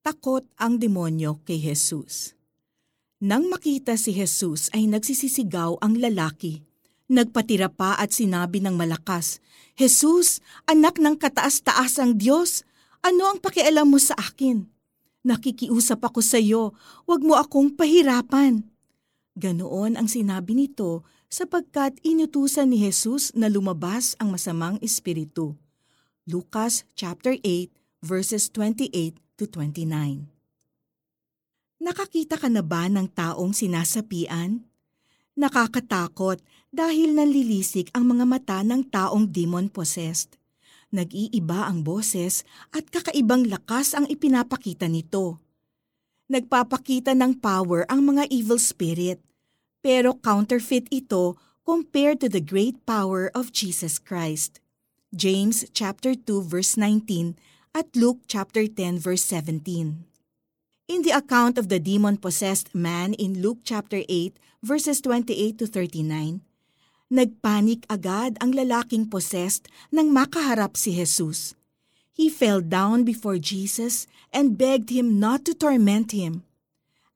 Takot ang demonyo kay Jesus. Nang makita si Jesus ay nagsisisigaw ang lalaki. Nagpatira pa at sinabi ng malakas, Jesus, anak ng kataas-taasang Diyos, ano ang pakialam mo sa akin? Nakikiusap ako sa iyo, huwag mo akong pahirapan. Ganoon ang sinabi nito sapagkat inutusan ni Jesus na lumabas ang masamang espiritu. Lucas chapter 8 verses 28 to 29. Nakakita ka na ba ng taong sinasapian? Nakakatakot dahil nanlilisik ang mga mata ng taong demon-possessed. Nag-iiba ang boses at kakaibang lakas ang ipinapakita nito. Nagpapakita ng power ang mga evil spirit, pero counterfeit ito compared to the great power of Jesus Christ. James chapter 2 verse 19 at Luke chapter 10 verse 17. In the account of the demon-possessed man in Luke chapter 8 verses 28 to 39, nagpanik agad ang lalaking possessed nang makaharap si Jesus. He fell down before Jesus and begged him not to torment him.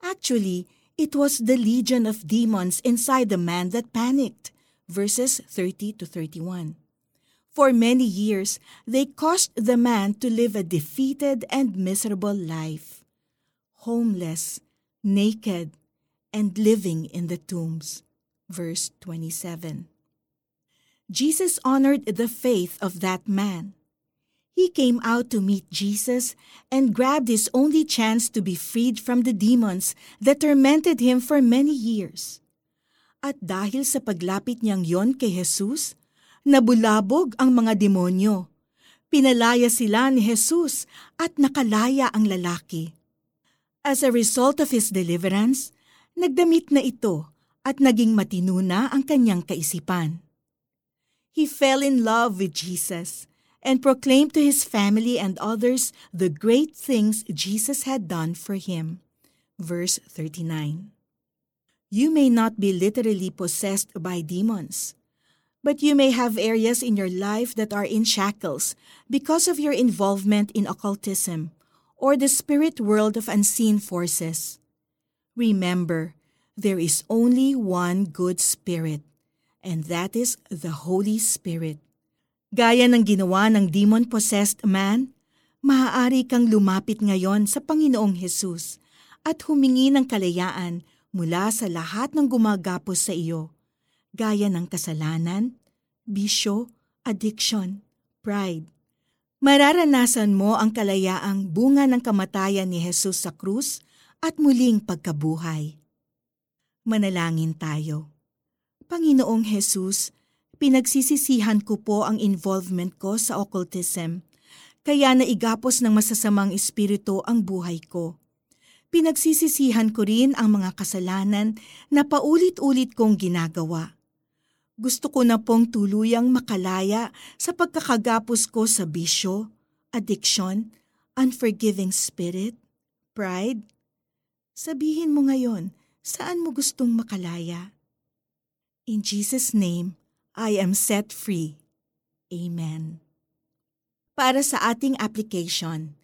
Actually, it was the legion of demons inside the man that panicked. Verses 30 to 31. For many years, they caused the man to live a defeated and miserable life. Homeless, naked, and living in the tombs. Verse 27. Jesus honored the faith of that man. He came out to meet Jesus and grabbed his only chance to be freed from the demons that tormented him for many years. At dahil sa paglapit niyang yon kay Jesus, Nabulabog ang mga demonyo. Pinalaya sila ni Jesus at nakalaya ang lalaki. As a result of his deliverance, nagdamit na ito at naging matino na ang kanyang kaisipan. He fell in love with Jesus and proclaimed to his family and others the great things Jesus had done for him. Verse 39 You may not be literally possessed by demons, but you may have areas in your life that are in shackles because of your involvement in occultism or the spirit world of unseen forces. Remember, there is only one good spirit, and that is the Holy Spirit. Gaya ng ginawa ng demon-possessed man, maaari kang lumapit ngayon sa Panginoong Hesus at humingi ng kalayaan mula sa lahat ng gumagapos sa iyo gaya ng kasalanan, bisyo, addiction, pride. Mararanasan mo ang kalayaang bunga ng kamatayan ni Jesus sa krus at muling pagkabuhay. Manalangin tayo. Panginoong Jesus, pinagsisisihan ko po ang involvement ko sa occultism, kaya naigapos ng masasamang espiritu ang buhay ko. Pinagsisisihan ko rin ang mga kasalanan na paulit-ulit kong ginagawa. Gusto ko na pong tuluyang makalaya sa pagkakagapos ko sa bisyo, addiction, unforgiving spirit, pride. Sabihin mo ngayon, saan mo gustong makalaya? In Jesus' name, I am set free. Amen. Para sa ating application,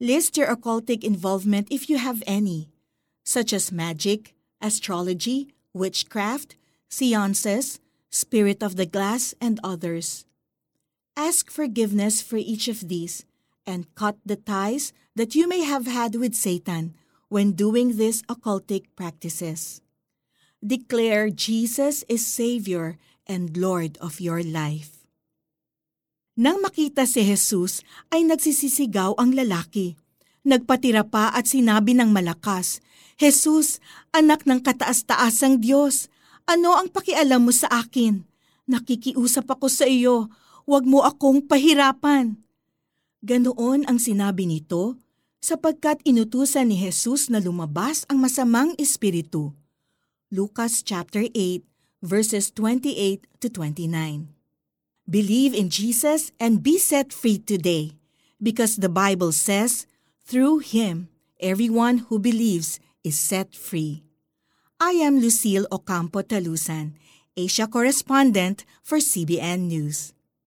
list your occultic involvement if you have any, such as magic, astrology, witchcraft, seances, spirit of the glass, and others. Ask forgiveness for each of these and cut the ties that you may have had with Satan when doing these occultic practices. Declare Jesus is Savior and Lord of your life. Nang makita si Jesus ay nagsisisigaw ang lalaki. Nagpatira pa at sinabi ng malakas, Jesus, anak ng kataas-taasang Diyos, ano ang pakialam mo sa akin? Nakikiusap ako sa iyo. Huwag mo akong pahirapan. Ganoon ang sinabi nito sapagkat inutusan ni Jesus na lumabas ang masamang espiritu. Lucas chapter 8 verses 28 to 29. Believe in Jesus and be set free today because the Bible says, through him everyone who believes is set free. I am Lucille Ocampo Talusan, Asia correspondent for CBN News.